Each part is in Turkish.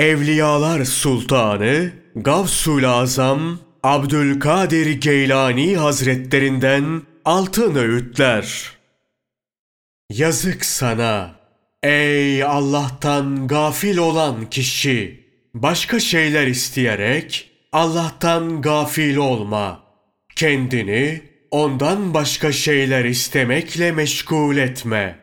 Evliyalar Sultanı Gavsul Azam Abdülkadir Geylani Hazretlerinden altın öğütler. Yazık sana ey Allah'tan gafil olan kişi. Başka şeyler isteyerek Allah'tan gafil olma. Kendini ondan başka şeyler istemekle meşgul etme.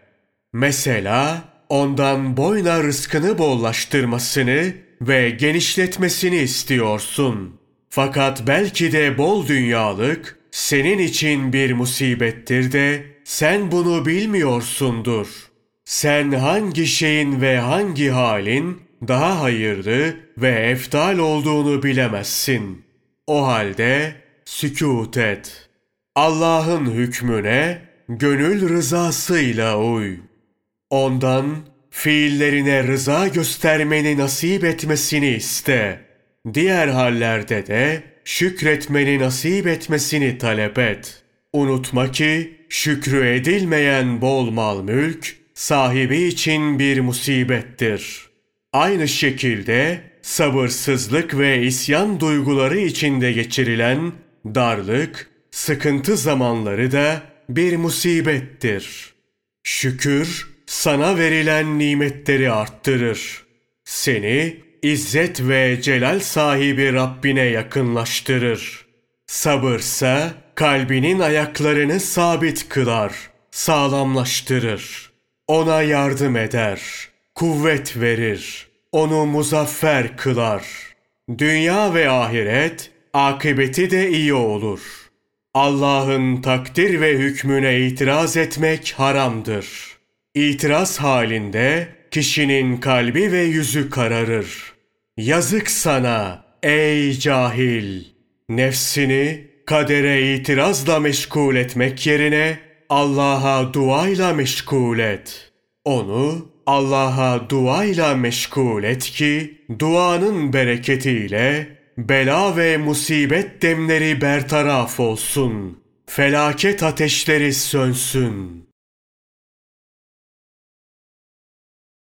Mesela ondan boyna rızkını bollaştırmasını ve genişletmesini istiyorsun. Fakat belki de bol dünyalık senin için bir musibettir de sen bunu bilmiyorsundur. Sen hangi şeyin ve hangi halin daha hayırlı ve eftal olduğunu bilemezsin. O halde sükût et. Allah'ın hükmüne gönül rızasıyla uy. Ondan fiillerine rıza göstermeni nasip etmesini iste. Diğer hallerde de şükretmeni nasip etmesini talep et. Unutma ki şükrü edilmeyen bol mal mülk sahibi için bir musibettir. Aynı şekilde sabırsızlık ve isyan duyguları içinde geçirilen darlık, sıkıntı zamanları da bir musibettir. Şükür sana verilen nimetleri arttırır. Seni izzet ve celal sahibi Rabbine yakınlaştırır. Sabırsa kalbinin ayaklarını sabit kılar, sağlamlaştırır. Ona yardım eder, kuvvet verir, onu muzaffer kılar. Dünya ve ahiret akıbeti de iyi olur. Allah'ın takdir ve hükmüne itiraz etmek haramdır. İtiraz halinde kişinin kalbi ve yüzü kararır. Yazık sana ey cahil! Nefsini kadere itirazla meşgul etmek yerine Allah'a duayla meşgul et. Onu Allah'a duayla meşgul et ki duanın bereketiyle bela ve musibet demleri bertaraf olsun. Felaket ateşleri sönsün.''